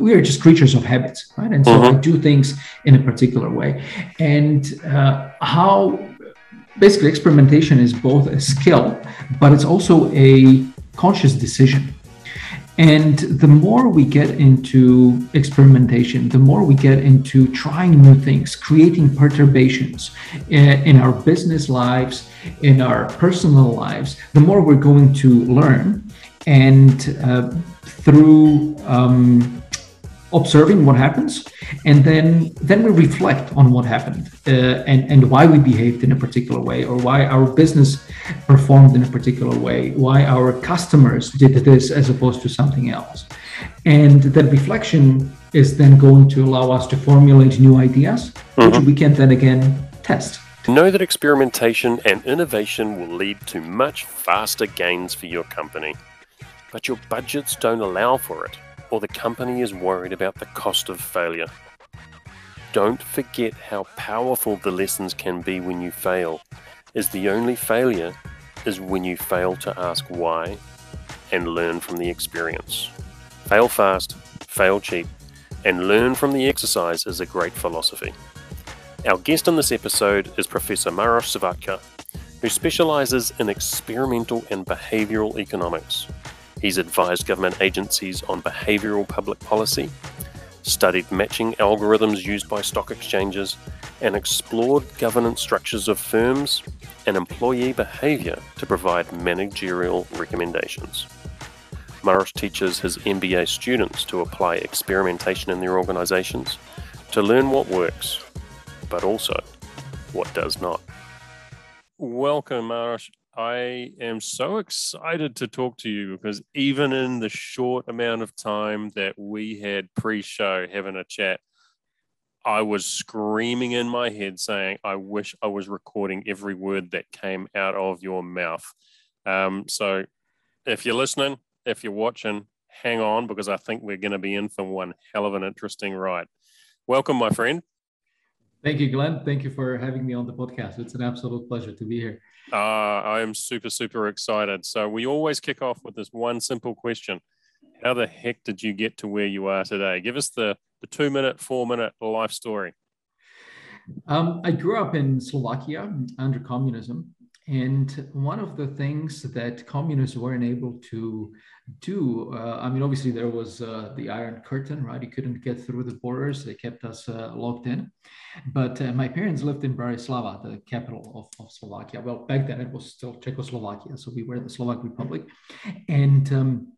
we are just creatures of habits, right? And so mm-hmm. I do things in a particular way. And uh, how basically experimentation is both a skill, but it's also a conscious decision. And the more we get into experimentation, the more we get into trying new things, creating perturbations in, our business lives, in our personal lives, the more we're going to learn. And uh, through um, observing what happens and then then we reflect on what happened uh, and and why we behaved in a particular way or why our business performed in a particular way why our customers did this as opposed to something else. And that reflection is then going to allow us to formulate new ideas mm-hmm. which we can then again test. Know that experimentation and innovation will lead to much faster gains for your company but your budgets don't allow for it or the company is worried about the cost of failure. Don't forget how powerful the lessons can be when you fail, as the only failure is when you fail to ask why and learn from the experience. Fail fast, fail cheap, and learn from the exercise is a great philosophy. Our guest on this episode is Professor Maros Servatka, who specializes in experimental and behavioral economics. He's advised government agencies on behavioral public policy, studied matching algorithms used by stock exchanges, and explored governance structures of firms and employee behavior to provide managerial recommendations. Maros teaches his MBA students to apply experimentation in their organizations to learn what works, but also what does not. Welcome, Maros. I am so excited to talk to you because even in the short amount of time that we had pre show having a chat, I was screaming in my head saying, I wish I was recording every word that came out of your mouth. Um, so if you're listening, if you're watching, hang on because I think we're going to be in for one hell of an interesting ride. Welcome, my friend. Thank you, Glenn. Thank you for having me on the podcast. It's an absolute pleasure to be here. Uh, I am super, super excited. So, we always kick off with this one simple question How the heck did you get to where you are today? Give us the, the two minute, four minute life story. Um, I grew up in Slovakia under communism. And one of the things that communists weren't able to do, uh, I mean, obviously there was uh, the Iron Curtain, right? You couldn't get through the borders; they kept us uh, locked in. But uh, my parents lived in Bratislava, the capital of, of, Slovakia. Well, back then it was still Czechoslovakia, so we were the Slovak Republic, and um,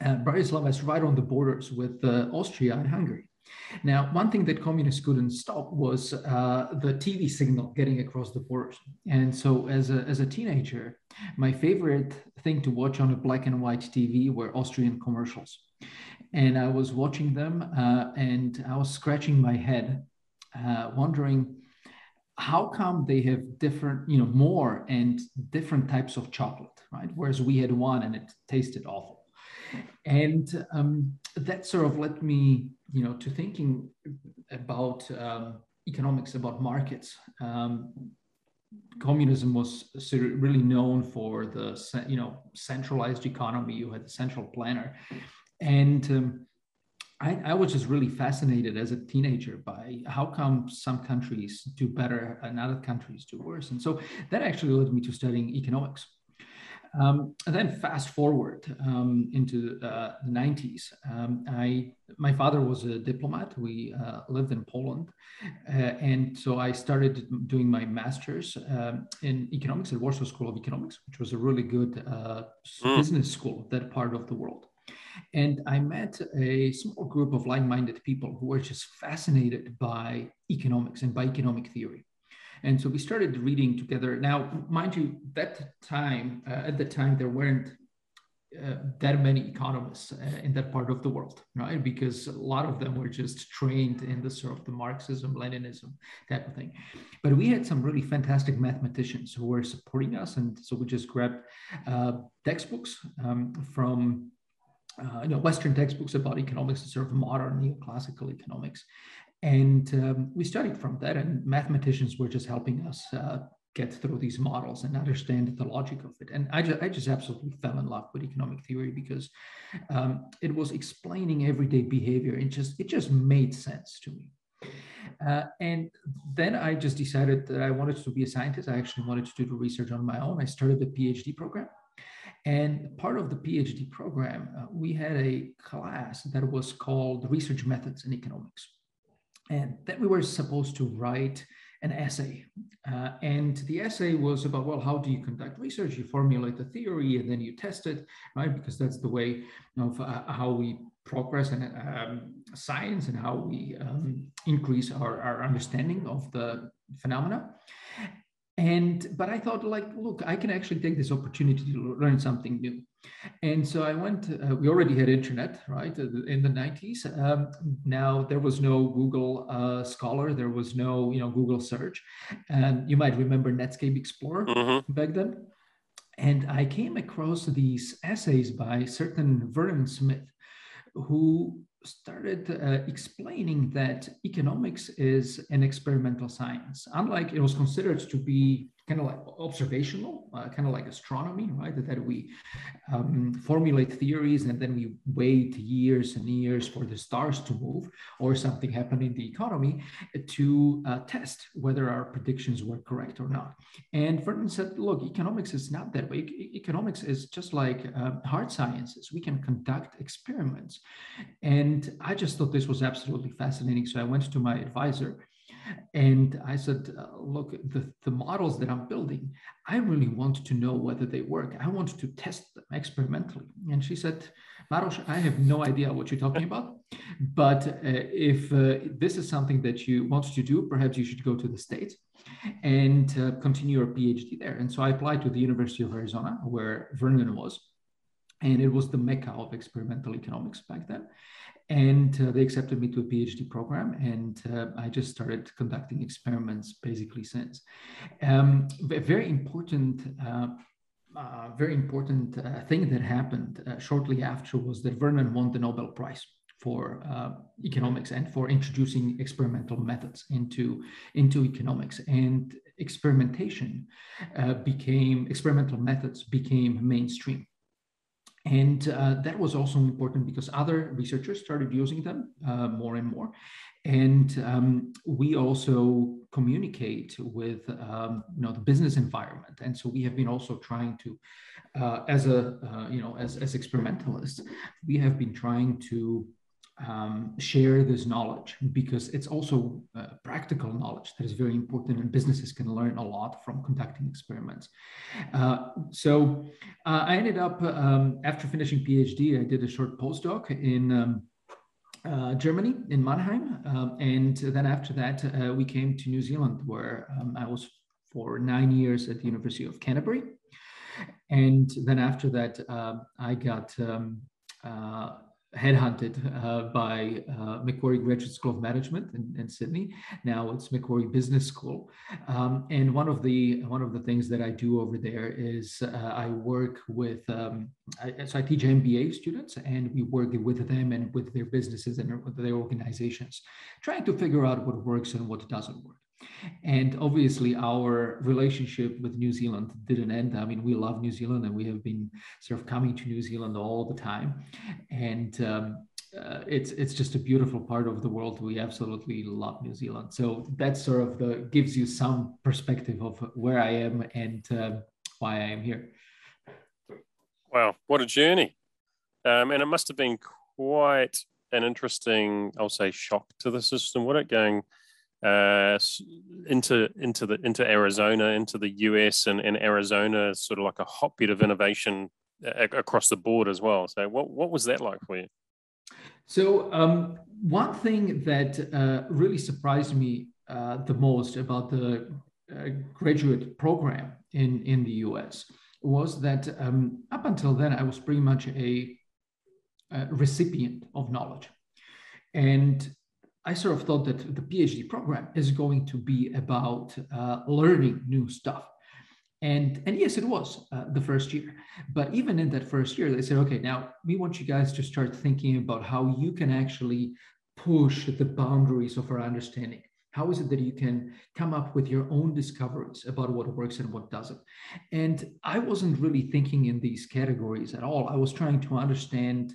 uh, Bratislava is right on the borders with uh, Austria and Hungary. Now, one thing that communists couldn't stop was uh, the TV signal getting across the borders. And so, as a, as a teenager, my favorite thing to watch on a black and white TV were Austrian commercials. And I was watching them uh, and I was scratching my head, uh, wondering how come they have different, you know, more and different types of chocolate, right? Whereas we had one and it tasted awful and um, that sort of led me you know to thinking about um, economics about markets. Um, communism was really known for the you know centralized economy. You had the central planner. And um, I, I, was just really fascinated as a teenager by how come some countries do better and other countries do worse. And so that actually led me to studying economics um, and then fast forward um, into uh, the 90s. Um, I, my father was a diplomat. We uh, lived in Poland. Uh, and so I started doing my master's um, in economics at Warsaw School of Economics, which was a really good mm. business school, that part of the world. And I met a small group of like minded people who were just fascinated by economics and by economic theory. And so we started reading together. Now, mind you, that time, uh, at the time, there weren't uh, that many economists uh, in that part of the world, right? Because a lot of them were just trained in the sort of the Marxism, Leninism type of thing. But we had some really fantastic mathematicians who were supporting us, and so we just grabbed uh, textbooks um, from. Uh, you know, Western textbooks about economics, sort of modern neoclassical economics, and um, we studied from that, and mathematicians were just helping us uh, get through these models and understand the logic of it. And I just, I just absolutely fell in love with economic theory because um, it was explaining everyday behavior. It just it just made sense to me. Uh, and then I just decided that I wanted to be a scientist. I actually wanted to do the research on my own. I started a PhD program. And part of the PhD program, uh, we had a class that was called Research Methods in Economics. And that we were supposed to write an essay. Uh, and the essay was about, well, how do you conduct research? You formulate the theory and then you test it, right? Because that's the way of uh, how we progress in um, science and how we um, increase our, our understanding of the phenomena and but i thought like look i can actually take this opportunity to learn something new. And so i went uh, we already had internet right in the 90s um, now there was no google uh, scholar there was no you know google search. And you might remember netscape explorer mm-hmm. back then. And i came across these essays by certain vernon smith who started uh, explaining that economics is an experimental science. Unlike it was considered to be kind of like observational, uh, kind of like astronomy, right? That, that we um, formulate theories and then we wait years and years for the stars to move or something happen in the economy to uh, test whether our predictions were correct or not. And Vernon said, look, economics is not that way. E- economics is just like uh, hard sciences. We can conduct experiments. And I just thought this was absolutely fascinating. So I went to my advisor and I said, uh, look, the, the models that I'm building, I really want to know whether they work. I want to test them experimentally. And she said, Maros, I have no idea what you're talking about. But uh, if uh, this is something that you want to do, perhaps you should go to the States and uh, continue your PhD there. And so I applied to the University of Arizona, where Vernon was. And it was the mecca of experimental economics back then and uh, they accepted me to a PhD program, and uh, I just started conducting experiments basically since. Um, a very important, uh, uh very important uh, thing that happened uh, shortly after was that Vernon won the Nobel Prize for economics and for introducing experimental methods into into economics and experimentation became experimental methods became mainstream and uh, that was also important because other researchers started using them uh, more and more. And um, we also communicate with um, you know the business environment, and so we have been also trying to, uh, as a uh, you know as as experimentalists, we have been trying to um, share this knowledge because it's also uh, practical knowledge that is very important and businesses can learn a lot from conducting experiments. Uh, so uh, i ended up um, after finishing phd i did a short postdoc in um, uh, Germany in Mannheim, um, and then after that uh, we came to New Zealand, where um, I was for nine years at the University of Canterbury, and then after that uh, I got um, headhunted uh, by uh, Macquarie Graduate School of Management in, in Sydney. Now it's Macquarie Business School, um, and one of the one of the things that I do over there is uh, I work with um, I, so I teach MBA students, and we work with them and with their businesses and their organizations, trying to figure out what works and what doesn't work. And obviously, our relationship with New Zealand didn't end. I mean, we love New Zealand and we have been sort of coming to New Zealand all the time. And um, uh, it's it's just a beautiful part of the world. We absolutely love New Zealand. So that sort of the gives you some perspective of where I am and uh, why I am here. Wow, what a journey! Um, and it must have been quite an interesting, I'll say, shock to the system. What it going uh, into into the into Arizona, into the US, and, and Arizona is sort of like a hotbed of innovation uh, across the board as well. So, what what was that like for you? So, um, one thing that uh, really surprised me uh, the most about the uh, graduate program in in the US was that um, up until then I was pretty much a, a recipient of knowledge, and I sort of thought that the PhD program is going to be about uh, learning new stuff. And, and yes, it was uh, the first year. But even in that first year, they said, okay, now we want you guys to start thinking about how you can actually push the boundaries of our understanding. How is it that you can come up with your own discoveries about what works and what doesn't? And I wasn't really thinking in these categories at all. I was trying to understand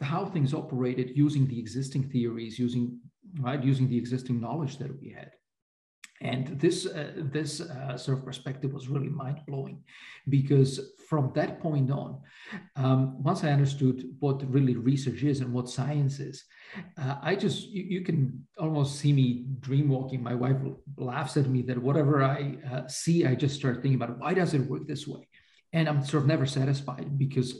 how things operated using the existing theories, using right, using the existing knowledge that we had. And this, uh, this uh, sort of perspective was really mind blowing because from that point on, um, once I understood what really research is and what science is, uh, I just, you, you, can almost see me dream walking. My wife laughs at me that whatever I uh, see, I just start thinking about why does it work this way? And I'm sort of never satisfied because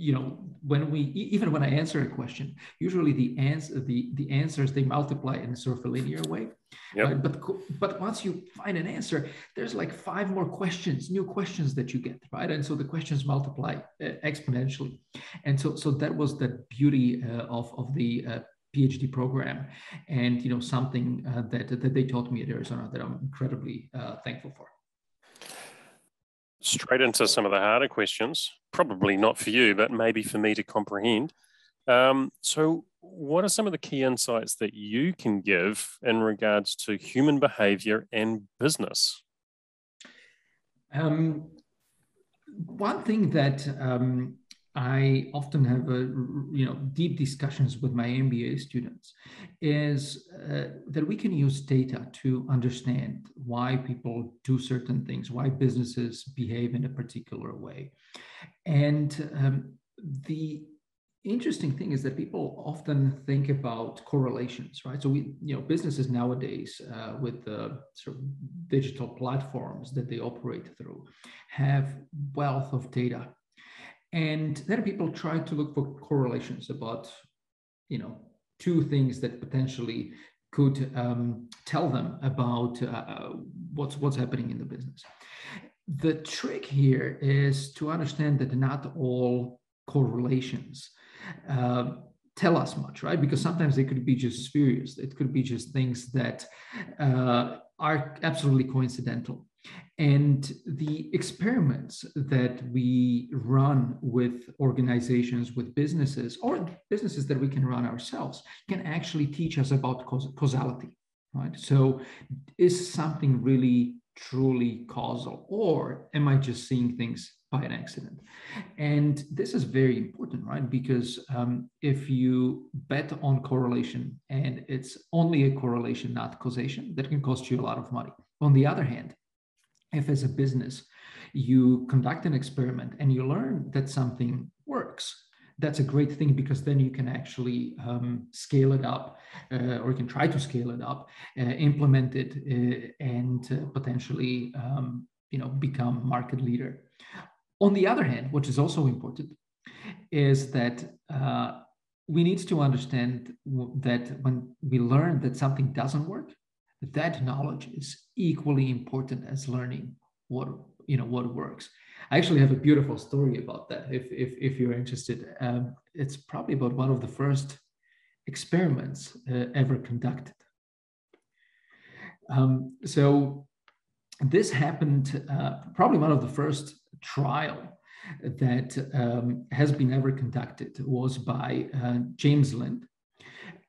you know when we even when i answer a question usually the answer the the answers they multiply in sort of a linear way yep. Right? but but once you find an answer there's like five more questions new questions that you get right and so the questions multiply uh, exponentially and so so that was the beauty uh, of of the uh, PhD program, and you know something uh, that that they taught me at Arizona that I'm incredibly uh, thankful for straight into some of the harder questions. Probably not for you, but maybe for me to comprehend. Um, so, what are some of the key insights that you can give in regards to human behavior and business? Um, one thing that um, I often have a, you know deep discussions with my MBA students is uh, that we can use data to understand why people do certain things, why businesses behave in a particular way, and um, the interesting thing is that people often think about correlations, right? So we, you know, businesses nowadays uh, with the sort of digital platforms that they operate through have wealth of data and then people try to look for correlations about, you know, two things that potentially could um, tell them about uh, uh, what's what's happening in the business. The trick here is to understand that not all correlations uh, tell us much, right? Because sometimes they could be just spurious. It could be just things that uh, are absolutely coincidental. And the experiments that we run with organizations, with businesses, or businesses that we can run ourselves, can actually teach us about causality, right? So, is something really truly causal, or am I just seeing things by an accident? And this is very important, right? Because um, if you bet on correlation and it's only a correlation, not causation, that can cost you a lot of money. On the other hand, if as a business you conduct an experiment and you learn that something works that's a great thing because then you can actually um, scale it up uh, or you can try to scale it up uh, implement it uh, and uh, potentially um, you know become market leader. On the other hand which is also important is that uh, we need to understand that when we learn that something doesn't work that knowledge is equally important as learning what you know what works. I actually have a beautiful story about that if if, if you're interested. Um, it's probably about one of the first experiments uh, ever conducted. Um, so this happened uh, probably one of the first trial that um, has been ever conducted was by uh, james lind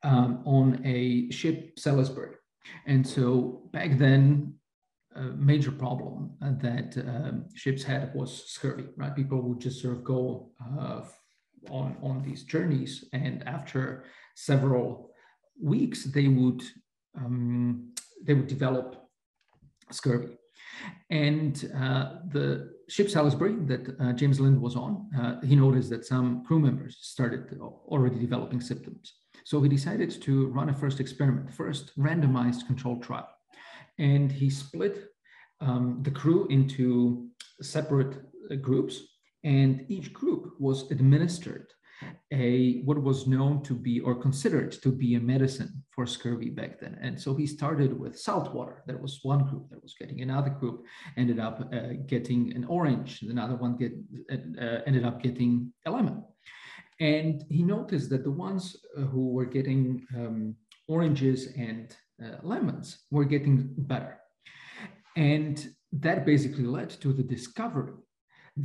um, on a ship salisbury and so back then, a major problem that um, ships had was scurvy, right? People would just sort of go uh, on, on these journeys, and after several weeks, they would um, they would develop scurvy. And uh, the ship Salisbury that uh, James Lind was on, uh, he noticed that some crew members started already developing symptoms. So he decided to run a first experiment, first randomized controlled trial. And he split um, the crew into separate uh, groups, and each group was administered a what was known to be or considered to be a medicine for scurvy back then. And so he started with salt water. There was one group that was getting. Another group ended up uh, getting an orange. Another one get, uh, ended up getting a lemon. And he noticed that the ones uh, who were getting um, oranges and uh, lemons were getting better. And that basically led to the discovery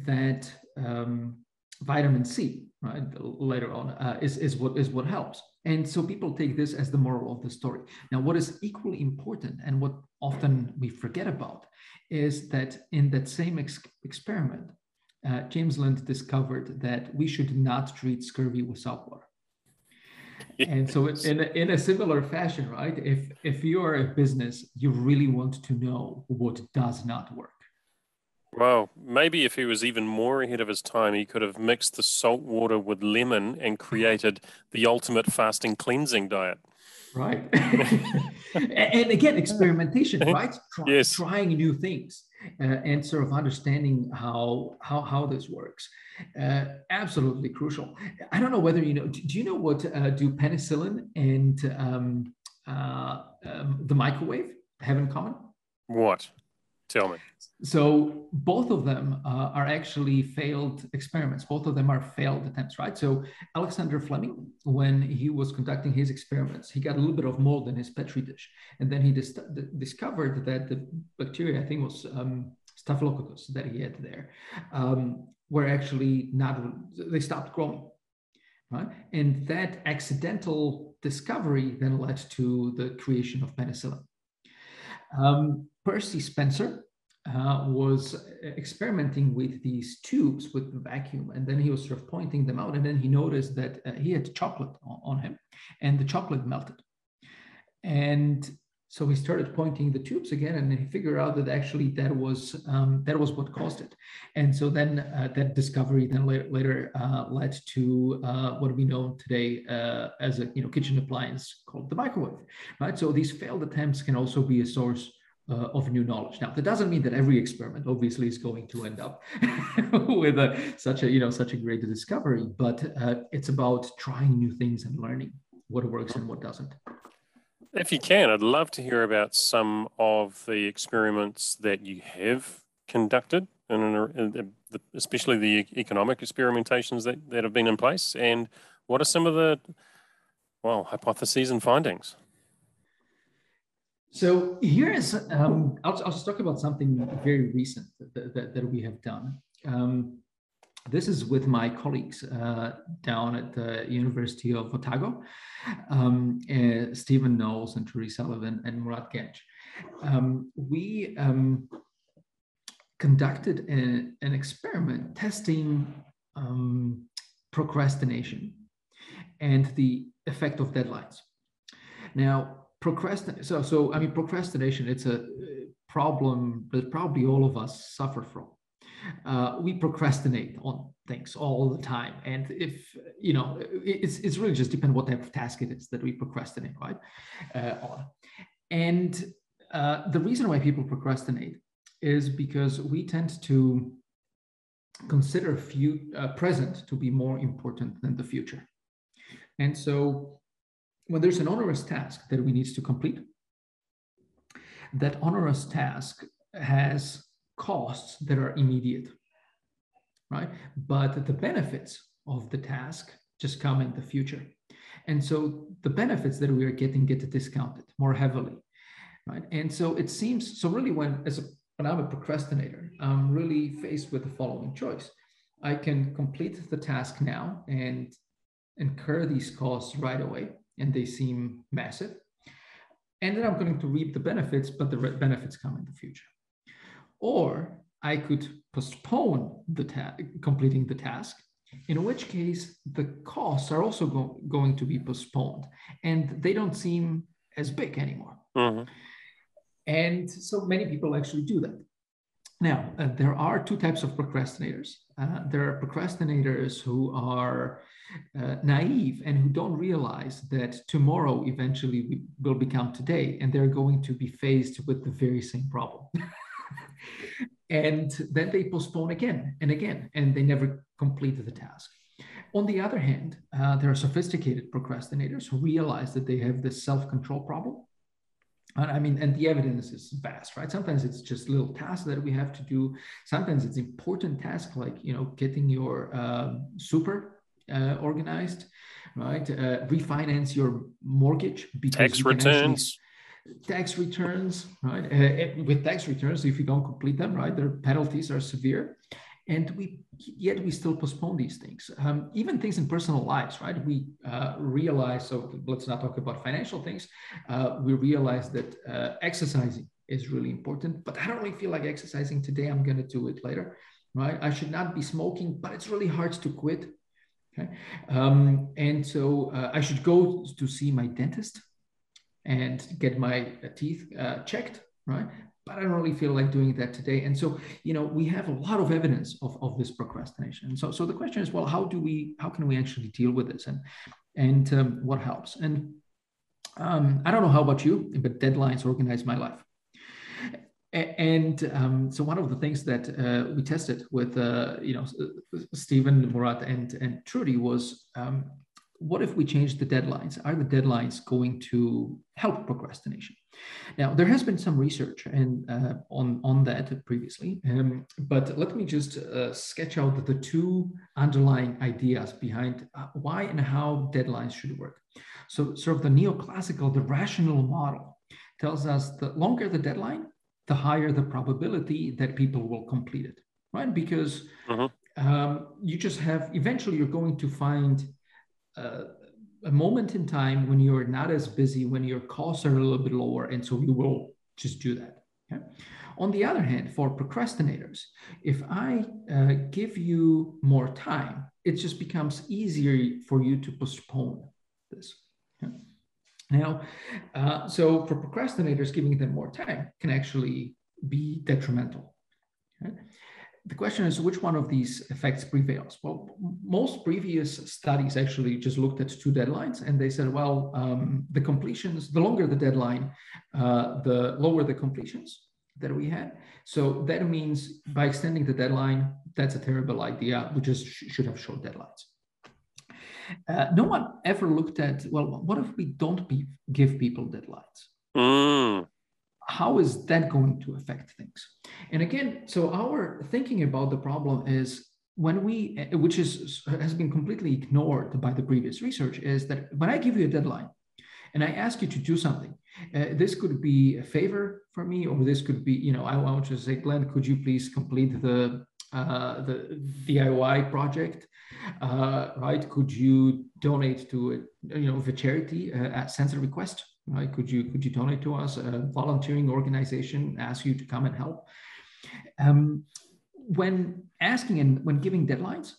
that um, vitamin C, right, later on, uh, is, is, what, is what helps. And so people take this as the moral of the story. Now, what is equally important and what often we forget about is that in that same ex- experiment, uh, James Lind discovered that we should not treat scurvy with salt water. And so, in a, in a similar fashion, right? If if you are a business, you really want to know what does not work. Well, maybe if he was even more ahead of his time, he could have mixed the salt water with lemon and created the ultimate fasting cleansing diet. Right. and again, experimentation, right? Try, yes. Trying new things uh, and sort of understanding how how how this works. Uh, absolutely crucial. I don't know whether you know. Do you know what uh, do penicillin and um, uh, um, the microwave have in common? What? Tell me. So both of them uh, are actually failed experiments. Both of them are failed attempts, right? So Alexander Fleming, when he was conducting his experiments, he got a little bit of mold in his petri dish, and then he dis- discovered that the bacteria, I think, was um, Staphylococcus that he had there, um, were actually not. They stopped growing, right? And that accidental discovery then led to the creation of penicillin. Um, Percy Spencer uh, was experimenting with these tubes with the vacuum, and then he was sort of pointing them out, and then he noticed that uh, he had chocolate on, on him, and the chocolate melted. And so he started pointing the tubes again, and he figured out that actually that was um, that was what caused it. And so then uh, that discovery then later, later uh, led to uh, what we know today uh, as a you know kitchen appliance called the microwave, right? So these failed attempts can also be a source uh, of new knowledge. Now, that doesn't mean that every experiment obviously is going to end up with a, such a you know such a great discovery, but uh, it's about trying new things and learning what works and what doesn't. If you can, I'd love to hear about some of the experiments that you have conducted, and especially the economic experimentations that, that have been in place, and what are some of the well hypotheses and findings. So here is, um, I'll, I'll just talk about something very recent that, that, that we have done. Um, this is with my colleagues uh, down at the University of Otago, um, uh, Stephen Knowles and Trudy Sullivan and Murat Genç. Um, we um, conducted a, an experiment testing um, procrastination and the effect of deadlines. Now, procrastination so so i mean procrastination it's a uh, problem that probably all of us suffer from uh, we procrastinate on things all the time. And if you know it's, it's really just depend what type of task it is that we procrastinate right uh, on. And uh, the reason why people procrastinate is because we tend to consider few, uh, present to be more important than the future. And so when there's an onerous task that we need to complete, that onerous task has costs that are immediate, right? But the benefits of the task just come in the future. And so the benefits that we are getting get discounted more heavily, right? And so it seems so really when as a when I'm a procrastinator, I'm really faced with the following choice. I can complete the task now and incur these costs right away and they seem massive. And then I'm going to reap the benefits, but the benefits come in the future. Or I could postpone the ta- completing the task, in which case the costs are also go- going to be postponed and they don't seem as big anymore. Mm-hmm. And so many people actually do that. Now, uh, there are two types of procrastinators. Uh, there are procrastinators who are uh, naive and who don't realize that tomorrow eventually will become today and they're going to be faced with the very same problem. and then they postpone again and again and they never complete the task. On the other hand, uh, there are sophisticated procrastinators who realize that they have this self control problem and I mean, and the evidence is vast, right? Sometimes it's just little tasks that we have to do. Sometimes it's important tasks like, you know, getting your uh, super uh, organized, right? Uh, refinance your mortgage because tax returns. Tax returns, right? Uh, with tax returns, if you don't complete them, right, their penalties are severe. and we yet we still postpone these things. Um, even things in personal lives right? We uh, realize so let's not talk about financial things. Uh, we realize that uh, exercising is really important but i don't really feel like exercising today. I'm going to do it later right? I should not be smoking but it's really hard to quit okay? Um, and so uh, i should go to see my dentist and get my teeth uh, checked right but I don't really feel like doing that today. And so, you know, we have a lot of evidence of, of this procrastination. So, so the question is, well, how do we, how can we actually deal with this, and and um, what helps? And um, I don't know how about you, but deadlines organize my life. And um, so one of the things that uh, we tested with, uh, you know, Stephen, Murat, and and Trudy was um, what if we change the deadlines? Are the deadlines going to help procrastination? Now, there has been some research and uh, on, on that previously, um, but let me just uh, sketch out the two underlying ideas behind uh, why and how deadlines should work. So, sort of the neoclassical, the rational model tells us the longer the deadline, the higher the probability that people will complete it, right? Because uh-huh. um, you just have, eventually, you're going to find a moment in time when you're not as busy, when your costs are a little bit lower, and so you will just do that. Okay? On the other hand, for procrastinators, if I uh, give you more time, it just becomes easier for you to postpone this. Okay? Now, uh, so for procrastinators, giving them more time can actually be detrimental. Okay? The question is which one of these effects prevails? Well, most previous studies actually just looked at two deadlines and they said, well, um, the completions, the longer the deadline, uh, the lower the completions that we had. So that means by extending the deadline, that's a terrible idea. We just sh- should have short deadlines. Uh, no one ever looked at, well, what if we don't give people deadlines? Mm how is that going to affect things? And again, so our thinking about the problem is when we, which is has been completely ignored by the previous research, is that when I give you a deadline and I ask you to do something, uh, this could be a favor for me, or this could be, you know, I want to say, Glenn, could you please complete the uh, the DIY project, uh, right? Could you donate to, a, you know, a charity uh, at sensor request? Right? Could you could you donate to us? A volunteering organization ask you to come and help. Um, when asking and when giving deadlines,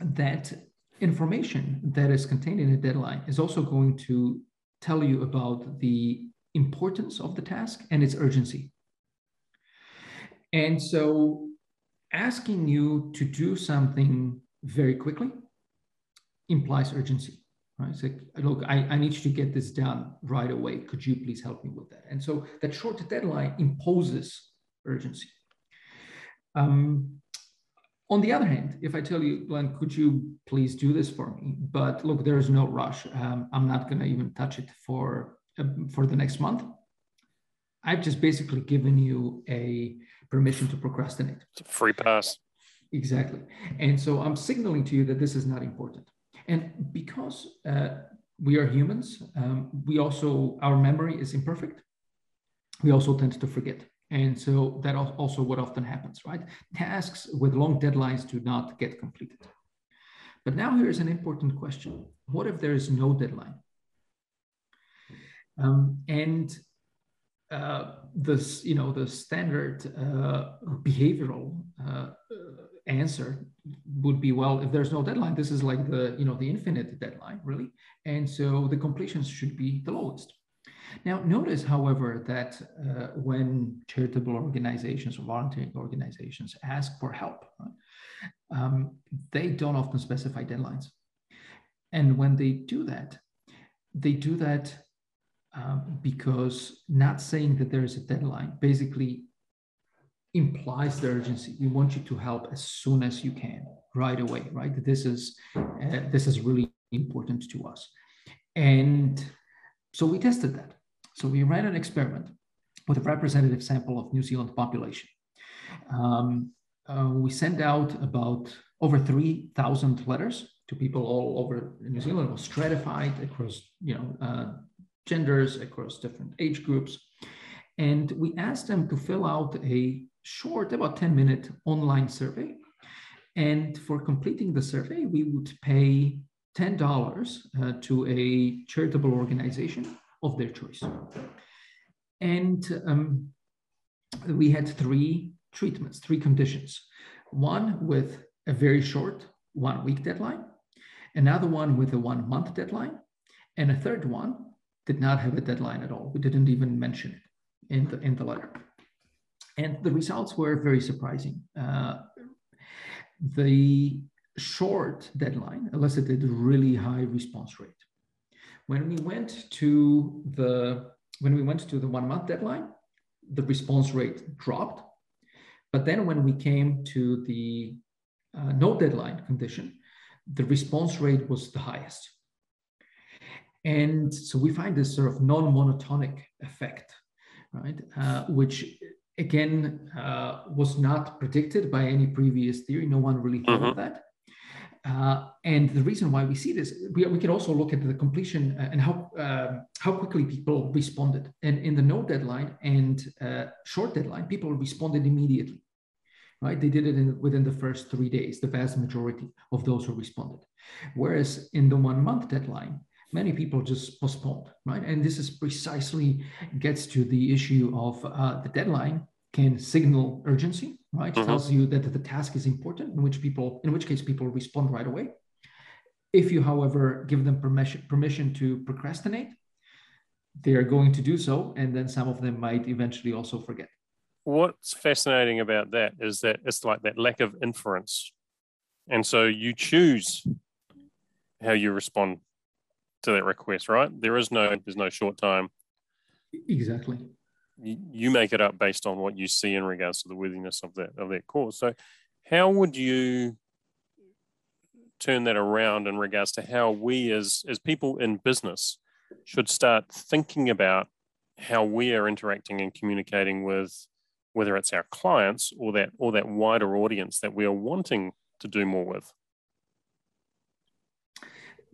that information that is contained in a deadline is also going to tell you about the importance of the task and its urgency. And so asking you to do something very quickly implies urgency right? It's like, look, I, I need you to get this done right away. Could you please help me with that? And so that short deadline imposes urgency. Um, on the other hand, if I tell you, Glenn, could you please do this for me? But look, there is no rush. Um, I'm not going to even touch it for uh, for the next month. I've just basically given you a permission to procrastinate. It's a free pass. Exactly. And so I'm signaling to you that this is not important. And because uh, we are humans, um, we also, our memory is imperfect. We also tend to forget. And so that also what often happens, right? Tasks with long deadlines do not get completed. But now here's an important question. What if there is no deadline? Um, and uh, this, you know, the standard uh, behavioral uh, answer would be well if there's no deadline this is like the you know the infinite deadline really. And so the completions should be the lowest. Now notice however that uh, when charitable organizations or volunteering organizations ask for help um, they don't often specify deadlines. And when they do that they do that um, because not saying that there is a deadline basically implies the urgency. We want you to help as soon as you can, right away, right? This is uh, this is really important to us, and so we tested that. So we ran an experiment with a representative sample of New Zealand population. Um, uh, we sent out about over 3,000 letters to people all over New Zealand. It was stratified across, you know, uh, genders, across different age groups. And we asked them to fill out a short, about 10 minute online survey And for completing the survey, we would pay $10 uh, to a charitable organization of their choice. And um, we had three treatments, three conditions. One with a very short one week deadline, another one with a one month deadline, and a third one did not have a deadline at all. We didn't even mention it in the, in the letter. And the results were very surprising. Uh, the short deadline elicited really high response rate. When we went to the when we went to the one month deadline, the response rate dropped. But then when we came to the uh, no deadline condition, the response rate was the highest. And so we find this sort of non-monotonic effect, right? Uh, which again uh, was not predicted by any previous theory. No one really thought mm-hmm. of that. Uh, and the reason why we see this, we, we can also look at the completion uh, and how uh, how quickly people responded. And in the no deadline and uh, short deadline, people responded immediately. Right, they did it in, within the first three days. The vast majority of those who responded, whereas in the one month deadline, many people just postponed. Right, and this is precisely gets to the issue of uh, the deadline can signal urgency, right? Mm-hmm. Tells you that the task is important, in which people, in which case people respond right away. If you, however, give them permission permission to procrastinate, they are going to do so, and then some of them might eventually also forget. What's fascinating about that is that it's like that lack of inference, and so you choose how you respond to that request, right? There is no, there's no short time. Exactly you make it up based on what you see in regards to the worthiness of that of that cause. So, how would you turn that around in regards to how we as as people in business should start thinking about how we are interacting and communicating with whether it's our clients or that or that wider audience that we are wanting to do more with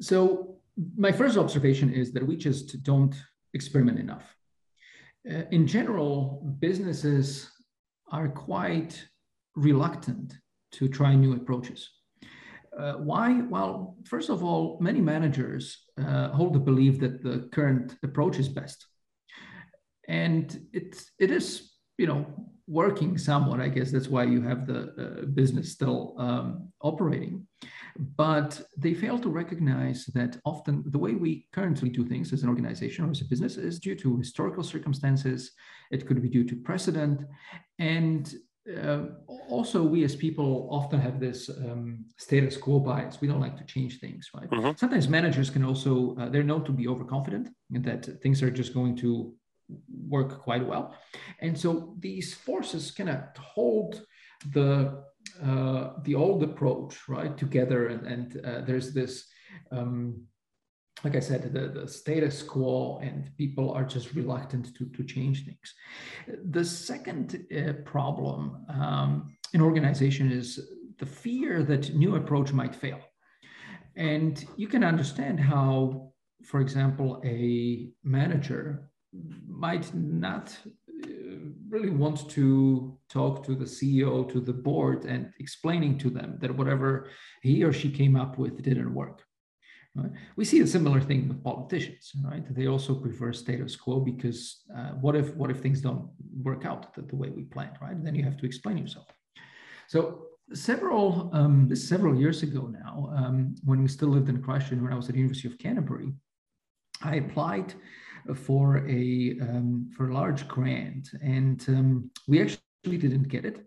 so my first observation is that we just don't experiment enough uh, in general, businesses are quite reluctant to try new approaches. Uh, why? Well, first of all, many managers uh, hold the belief that the current approach is best, and it's it is you know working somewhat. I guess that's why you have the uh, business still um, operating. But they fail to recognize that often the way we currently do things as an organization or as a business is due to historical circumstances. It could be due to precedent. And uh, also, we as people often have this um, status quo bias. We don't like to change things, right? Mm-hmm. Sometimes managers can also, uh, they're known to be overconfident and that things are just going to work quite well. And so these forces kind of hold the uh, the old approach, right, together, and, and uh, there's this, um, like I said, the, the status quo, and people are just reluctant to, to change things. The second uh, problem um, in organization is the fear that new approach might fail. And you can understand how, for example, a manager might not really want to talk to the CEO, to the board, and explaining to them that whatever he or she came up with didn't work. Right? We see a similar thing with politicians, right? They also prefer status quo because uh, what if what if things don't work out the, the way we planned, right? Then you have to explain yourself. So several um, several years ago now, um, when we still lived in Christchurch, when I was at the University of Canterbury, I applied for a um, for a large grant, and um, we actually didn't get it.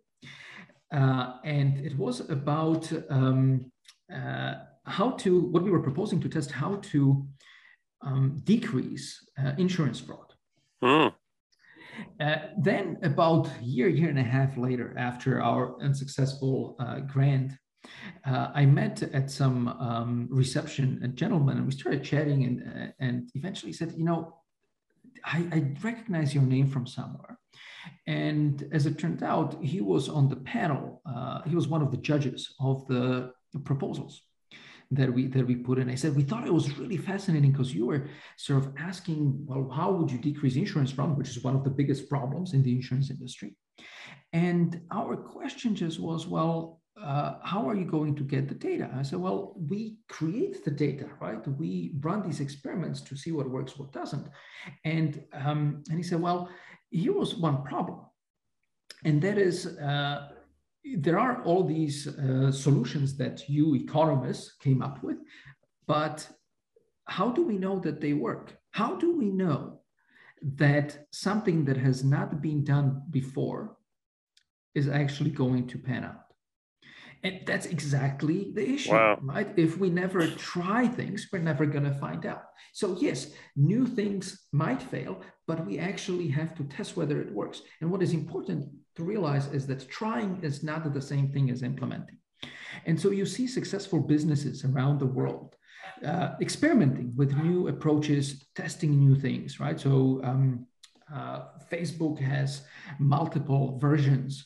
Uh, and it was about um, uh, how to what we were proposing to test how to um, decrease uh, insurance fraud. Mm. then about a year, year and a half later, after our unsuccessful uh, grant, uh, I met at some um, reception a gentleman, and we started chatting, and uh, and eventually said, you know, I, I recognize your name from somewhere. And as it turned out, he was on the panel. Uh, he was one of the judges of the proposals that we that we put in. I said we thought it was really fascinating because you were sort of asking, well, how would you decrease insurance fraud, which is one of the biggest problems in the insurance industry. And our question just was, well, uh, how are you going to get the data? I said, well, we create the data, right? We run these experiments to see what works, what doesn't. And, um, and he said, well, here was one problem. And that is, uh, there are all these uh, solutions that you economists came up with, but how do we know that they work? How do we know that something that has not been done before is actually going to pan out? And that's exactly the issue, wow. right? If we never try things, we're never going to find out. So, yes, new things might fail, but we actually have to test whether it works. And what is important to realize is that trying is not the same thing as implementing. And so you see successful businesses around the world uh, experimenting with new approaches, testing new things, right? So um, uh, Facebook has multiple versions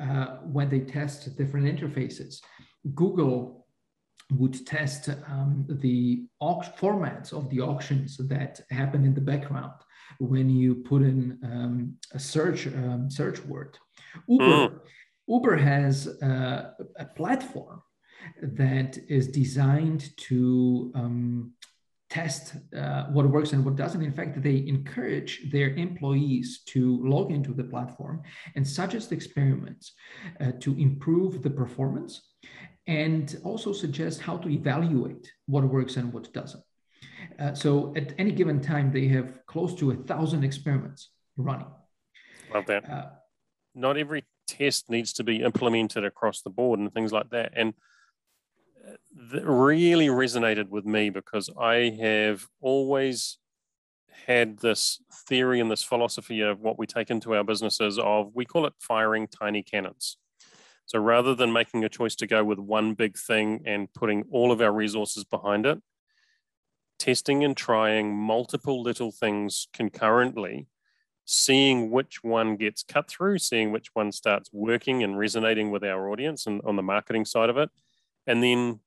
uh, when they test different interfaces. Google would test um, the formats of the auctions that happen in the background when you put in um, a search um, search word. Uber, mm. Uber has uh, a platform that is designed to um, test uh, what works and what doesn't. In fact, they encourage their employees to log into the platform and suggest experiments uh, to improve the performance and also suggest how to evaluate what works and what doesn't. Uh, so at any given time, they have close to a thousand experiments running. Love that. Uh, Not every test needs to be implemented across the board and things like that. And that really resonated with me because I have always had this theory and this philosophy of what we take into our businesses of we call it firing tiny cannons. So rather than making a choice to go with one big thing and putting all of our resources behind it, testing and trying multiple little things concurrently, seeing which one gets cut through, seeing which one starts working and resonating with our audience and on the marketing side of it, and then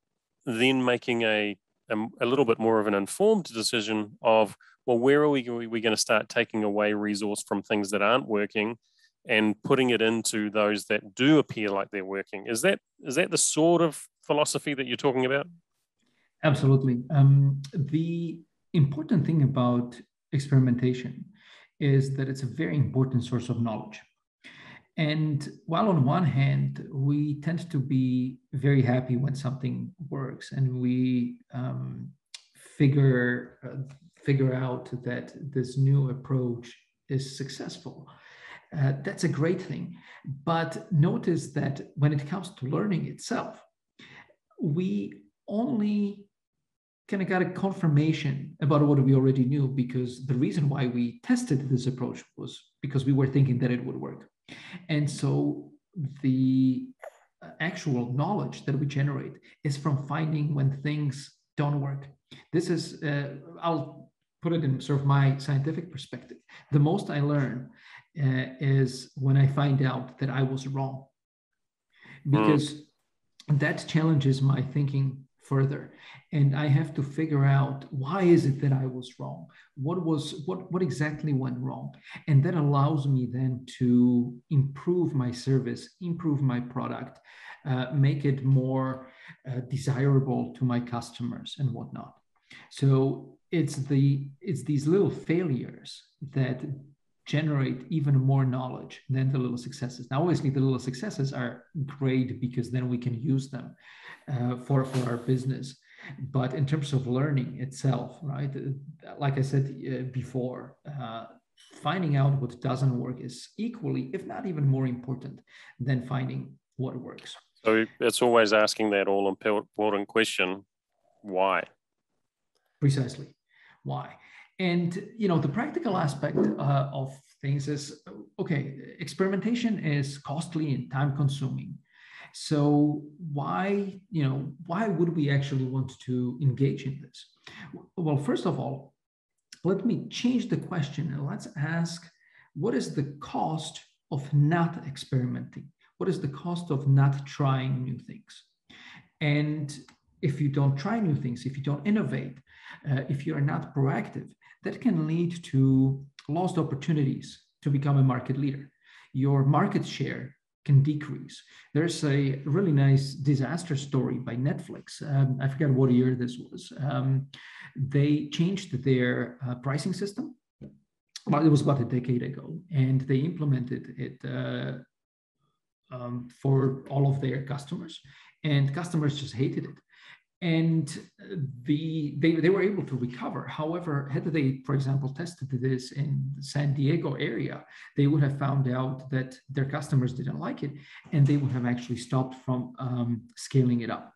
then making a, a, a little bit more of an informed decision of well where are we, we going to start taking away resource from things that aren't working and putting it into those that do appear like they're working? Is that is that the sort of philosophy that you're talking about? Absolutely. Um, the important thing about experimentation is that it's a very important source of knowledge and while on one hand, we tend to be very happy when something works and we um, figure, uh, figure out that this new approach is successful. Uh, that's a great thing. But notice that when it comes to learning itself, we only kind of got a confirmation about what we already knew because the reason why we tested this approach was because we were thinking that it would work. And so the actual knowledge that we generate is from finding when things don't work. This is, uh, I'll put it in sort of my scientific perspective. The most I learn uh, is when I find out that I was wrong, because mm. that challenges my thinking further. And i have to figure out why is it that i was wrong? What was what what exactly went wrong? And that allows me then to improve my service improve my product uh, make it more uh, desirable to my customers and whatnot. So it's the it's these little failures that generate even more knowledge than the little successes. Now, obviously, the little successes are great because then we can use them uh, for, for our business. But in terms of learning itself, right, like I said uh, before, uh, finding out what doesn't work is equally, if not even more important than finding what works. So it's always asking that all important question why? Precisely. Why? And you know the practical aspect uh, of things is okay. Experimentation is costly and time consuming. So why you know why would we actually want to engage in this? Well, first of all, let me change the question and let's ask what is the cost of not experimenting? What is the cost of not trying new things? And if you don't try new things, if you don't innovate, uh, if you are not proactive, that can lead to lost opportunities to become a market leader. Your market share can decrease. There's a really nice disaster story by Netflix. Um, I forget what year this was. Um, they changed their uh, pricing system. Well, it was about a decade ago, and they implemented it uh, um, for all of their customers, and customers just hated it and the they, they were able to recover. However had they for example tested this in the san diego area they would have found out that their customers didn't like it and they would have actually stopped from um, scaling it up.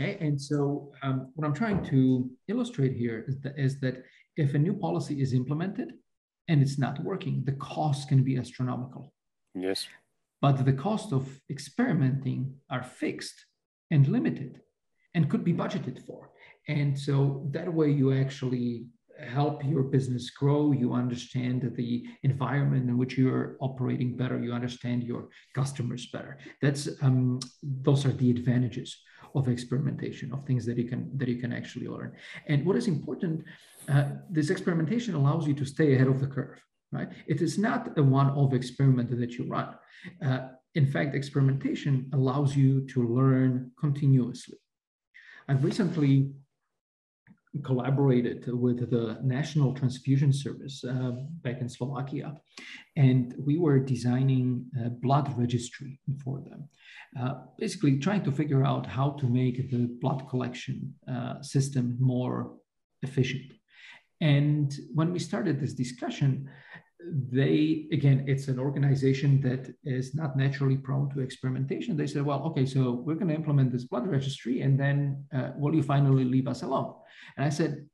Okay and so um, what i'm trying to illustrate here is that, is that if a new policy is implemented and it's not working the cost can be astronomical. Yes. But the cost of experimenting are fixed and limited and could be budgeted for. And so that way you actually help your business grow. You understand the environment in which you're operating better. You understand your customers better. That's um, those are the advantages of experimentation, of things that you can that you can actually learn. And what is important, uh, this experimentation allows you to stay ahead of the curve. Right? It is not a one-off experiment that you run. Uh, in fact, experimentation allows you to learn continuously. I've recently collaborated with the National Transfusion Service uh, back in Slovakia, and we were designing a blood registry for them. Uh, basically, trying to figure out how to make the blood collection uh, system more efficient. And when we started this discussion, they again it's an organization that is not naturally prone to experimentation. They said well okay so we're going to implement this blood registry and then uh, will you finally leave us alone? And i said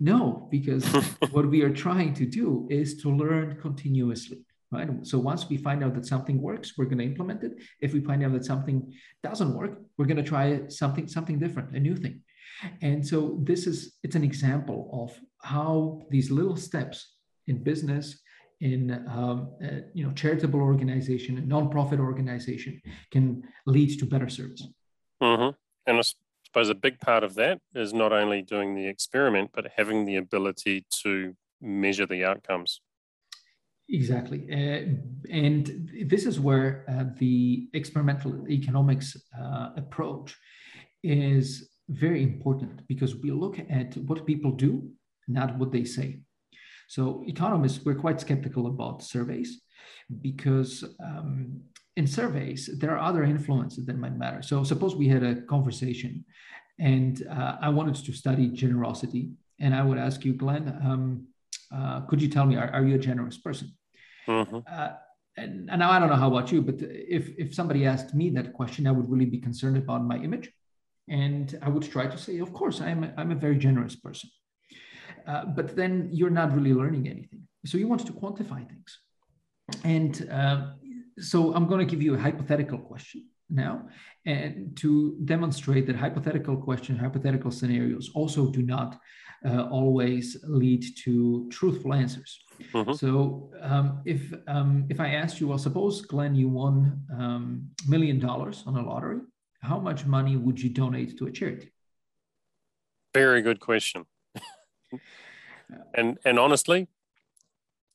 no because what we are trying to do is to learn continuously right? So once we find out that something works we're going to implement it. If we find out that something doesn't work we're going to try something something different a new thing. And so this is it's an example of how these little steps in business in um, uh, you know charitable organization, a nonprofit organization can lead to better service. Mm-hmm. And I suppose a big part of that is not only doing the experiment, but having the ability to measure the outcomes. Exactly. Uh, and this is where uh, the experimental economics uh, approach is very important because we look at what people do, not what they say. So economists, we're quite skeptical about surveys because um, in surveys, there are other influences that might matter. So suppose we had a conversation and uh, I wanted to study generosity and I would ask you, Glenn, um, uh, could you tell me, are, are you a generous person? Mm-hmm. Uh, and, and now I don't know how about you, but if, if somebody asked me that question, I would really be concerned about my image. And I would try to say, of course, I'm a, I'm a very generous person. Uh, but then you're not really learning anything. So you want to quantify things. And uh, so I'm going to give you a hypothetical question now and to demonstrate that hypothetical questions, hypothetical scenarios also do not uh, always lead to truthful answers. Mm-hmm. So um, if um, if I asked you, well, suppose Glenn, you won um, million dollars on a lottery, how much money would you donate to a charity? Very good question and and honestly,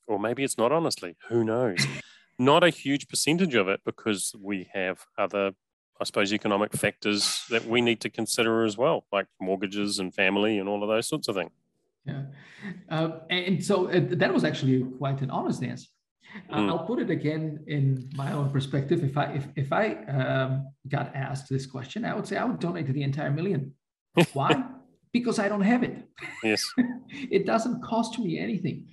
or maybe it's not honestly, who knows? not a huge percentage of it because we have other, I suppose, economic factors that we need to consider as well, like mortgages and family and all of those sorts of things. Yeah, uh, and so uh, that was actually quite an honest answer. Mm. I'll put it again in my own perspective. If I if if I um, got asked this question, I would say I would donate to the entire million. Why? Because I don't have it. Yes. it doesn't cost me anything.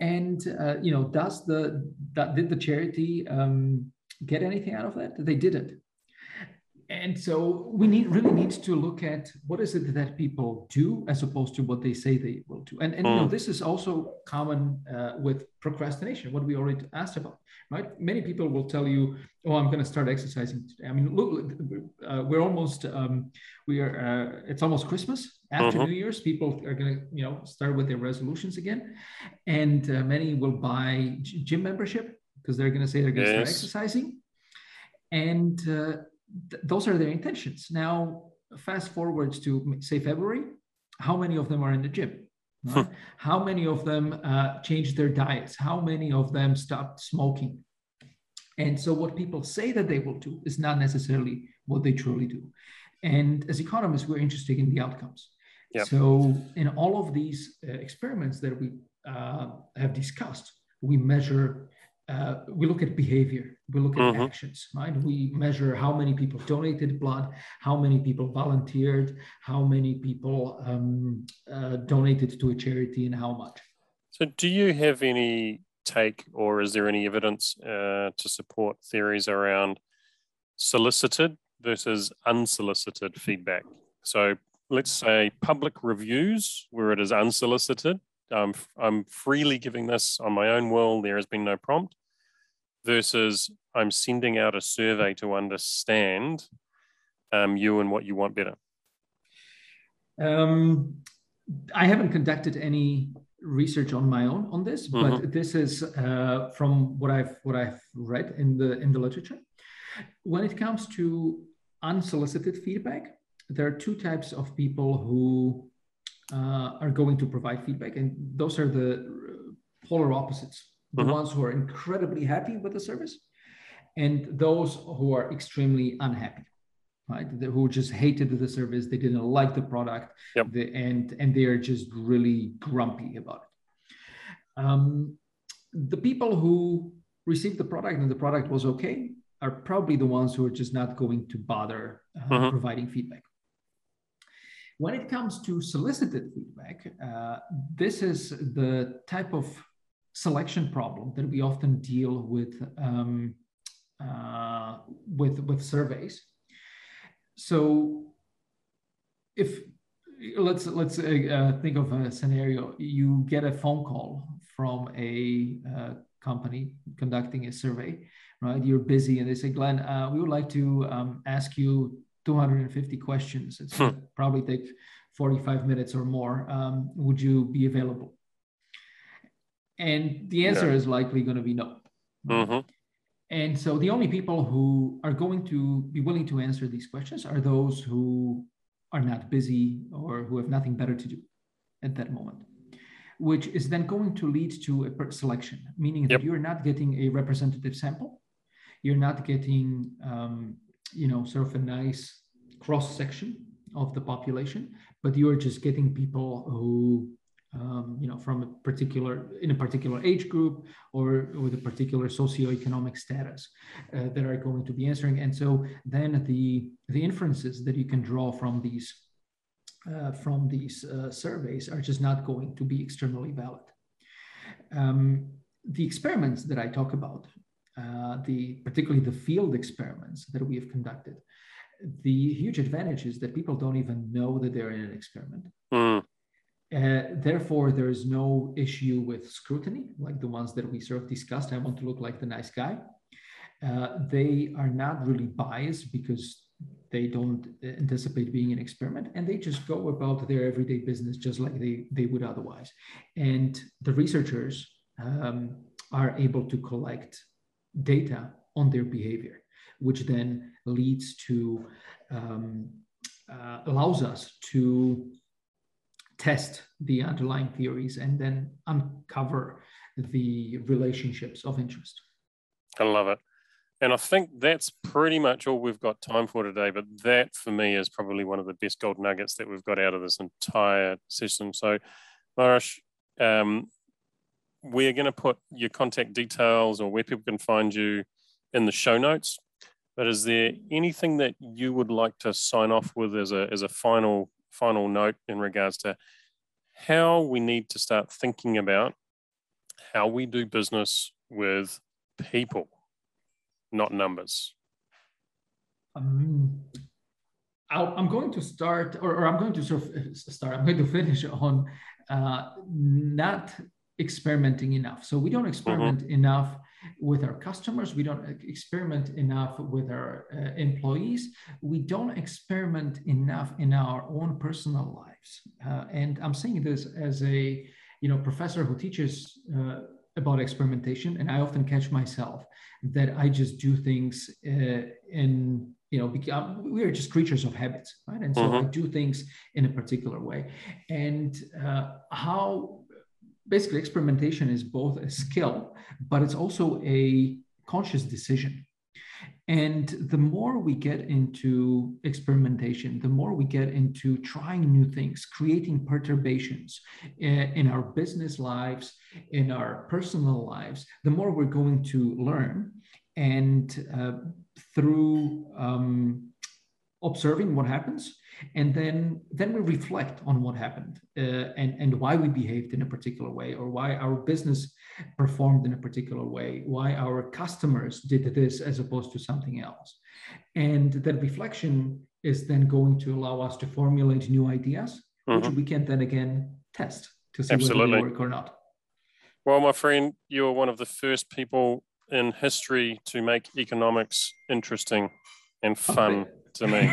And, uh, you know, does the, that, did the charity um, get anything out of that? They didn't and so we need really need to look at what is it that people do as opposed to what they say they will do and, and mm. you know mm. this is also common uh, with procrastination what we already asked about right many people will tell you oh i'm going to start exercising today i mean look uh, we're almost um, we are uh, it's almost christmas after mm-hmm. new year's people are going to you know start with their resolutions again and uh, many will buy gym membership because they're going to say they're going to yes. start exercising and uh, th- those are their intentions. Now, fast forwards to say February, how many of them are in the gym? Hmm. how many of them uh, changed their diets? How many of them stopped smoking? And so what people say that they will do is not necessarily what they truly do. And as economists, we're interested in the outcomes. Yep. So in all of these uh, experiments that we uh, have discussed, we measure, uh, we look at behavior, we look at mm-hmm. actions, right? We measure how many people donated blood, how many people volunteered, how many people um, uh, donated to a charity, and how much. So, do you have any take, or is there any evidence uh, to support theories around solicited versus unsolicited feedback? So, let's say public reviews where it is unsolicited. Um, I'm freely giving this on my own will. There has been no prompt versus I'm sending out a survey to understand um, you and what you want better? Um, I haven't conducted any research on my own on this, but this is uh, from what I've what I've read in the in the literature. When it comes to unsolicited feedback, there are two types of people who uh, are going to provide feedback, and those are the polar opposites the mm-hmm. ones who are incredibly happy with the service and those who are extremely unhappy right the, who just hated the service they didn't like the product yep. the, and and they are just really grumpy about it um, the people who received the product and the product was okay are probably the ones who are just not going to bother uh, mm-hmm. providing feedback when it comes to solicited feedback uh, this is the type of selection problem that we often deal with um, uh, with with surveys. So, if let's let's uh, think of a scenario: you get a phone call from a uh, company conducting a survey, right? You're busy, and they say, "Glenn, uh, we would like to um, ask you 250 questions. It's hmm. probably take 45 minutes or more. Um, would you be available?" And the answer yeah. is likely going to be no. Mm-hmm. And so the only people who are going to be willing to answer these questions are those who are not busy or who have nothing better to do at that moment, which is then going to lead to a selection, meaning yep. that you're not getting a representative sample. You're not getting, um, you know, sort of a nice cross section of the population, but you're just getting people who um, you know, from a particular in a particular age group or with a particular socioeconomic status uh, that are going to be answering. And so then the the inferences that you can draw from these uh, from these uh, surveys are just not going to be externally valid. Um, the experiments that I talk about, uh, the particularly the field experiments that we have conducted, the huge advantage is that people don't even know that they're in an experiment. Mm uh, therefore, there is no issue with scrutiny, like the ones that we sort of discussed. I want to look like the nice guy. Uh, they are not really biased because they don't anticipate being an experiment and they just go about their everyday business just like they, they would otherwise. And the researchers um, are able to collect data on their behavior, which then leads to, um, uh, allows us to test the underlying theories and then uncover the relationships of interest. I love it. And I think that's pretty much all we've got time for today. But that for me is probably one of the best gold nuggets that we've got out of this entire session. So, Maros, um, we're going to put your contact details or where people can find you in the show notes. But is there anything that you would like to sign off with as a, as a final final note in regards to how we need to start thinking about how we do business with people, not numbers? Um, i am going to start, or, or, I'm going to sort of uh, start, I'm going to finish on uh, not experimenting enough. So we don't experiment mm-hmm. enough with our customers. We don't experiment enough with our uh, employees. We don't experiment enough in our own personal lives. Uh, and I'm saying this as a you know professor who teaches uh, about experimentation, and I often catch myself that I just do things uh, in you know we are just creatures of habits right and so mm-hmm. i do things in a particular way and uh, how basically experimentation is both a skill, but it's also a conscious decision. And the more we get into experimentation, the more we get into trying new things, creating perturbations in our business lives, in our personal lives, the more we're going to learn. And uh, through um, observing what happens, and then then we reflect on what happened uh, and and why we behaved in a particular way or why our business performed in a particular way why our customers did this as opposed to something else and that reflection is then going to allow us to formulate new ideas mm-hmm. which we can then again test to see Absolutely. whether they work or not well my friend you're one of the first people in history to make economics interesting and fun okay. To me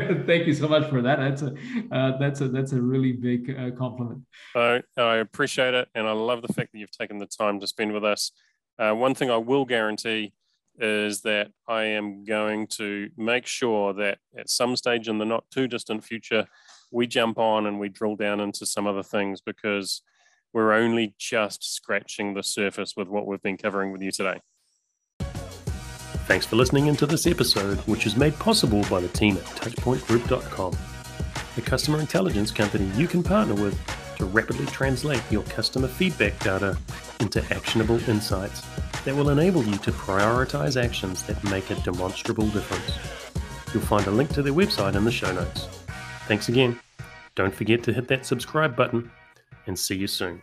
Thank you so much for that. That's a uh, that's a that's a really big uh, compliment. I I appreciate it, and I love the fact that you've taken the time to spend with us. Uh, one thing I will guarantee is that I am going to make sure that at some stage in the not too distant future, we jump on and we drill down into some other things because we're only just scratching the surface with what we've been covering with you today. Thanks for listening into this episode, which is made possible by the team at TouchpointGroup.com, the customer intelligence company you can partner with to rapidly translate your customer feedback data into actionable insights that will enable you to prioritize actions that make a demonstrable difference. You'll find a link to their website in the show notes. Thanks again. Don't forget to hit that subscribe button and see you soon.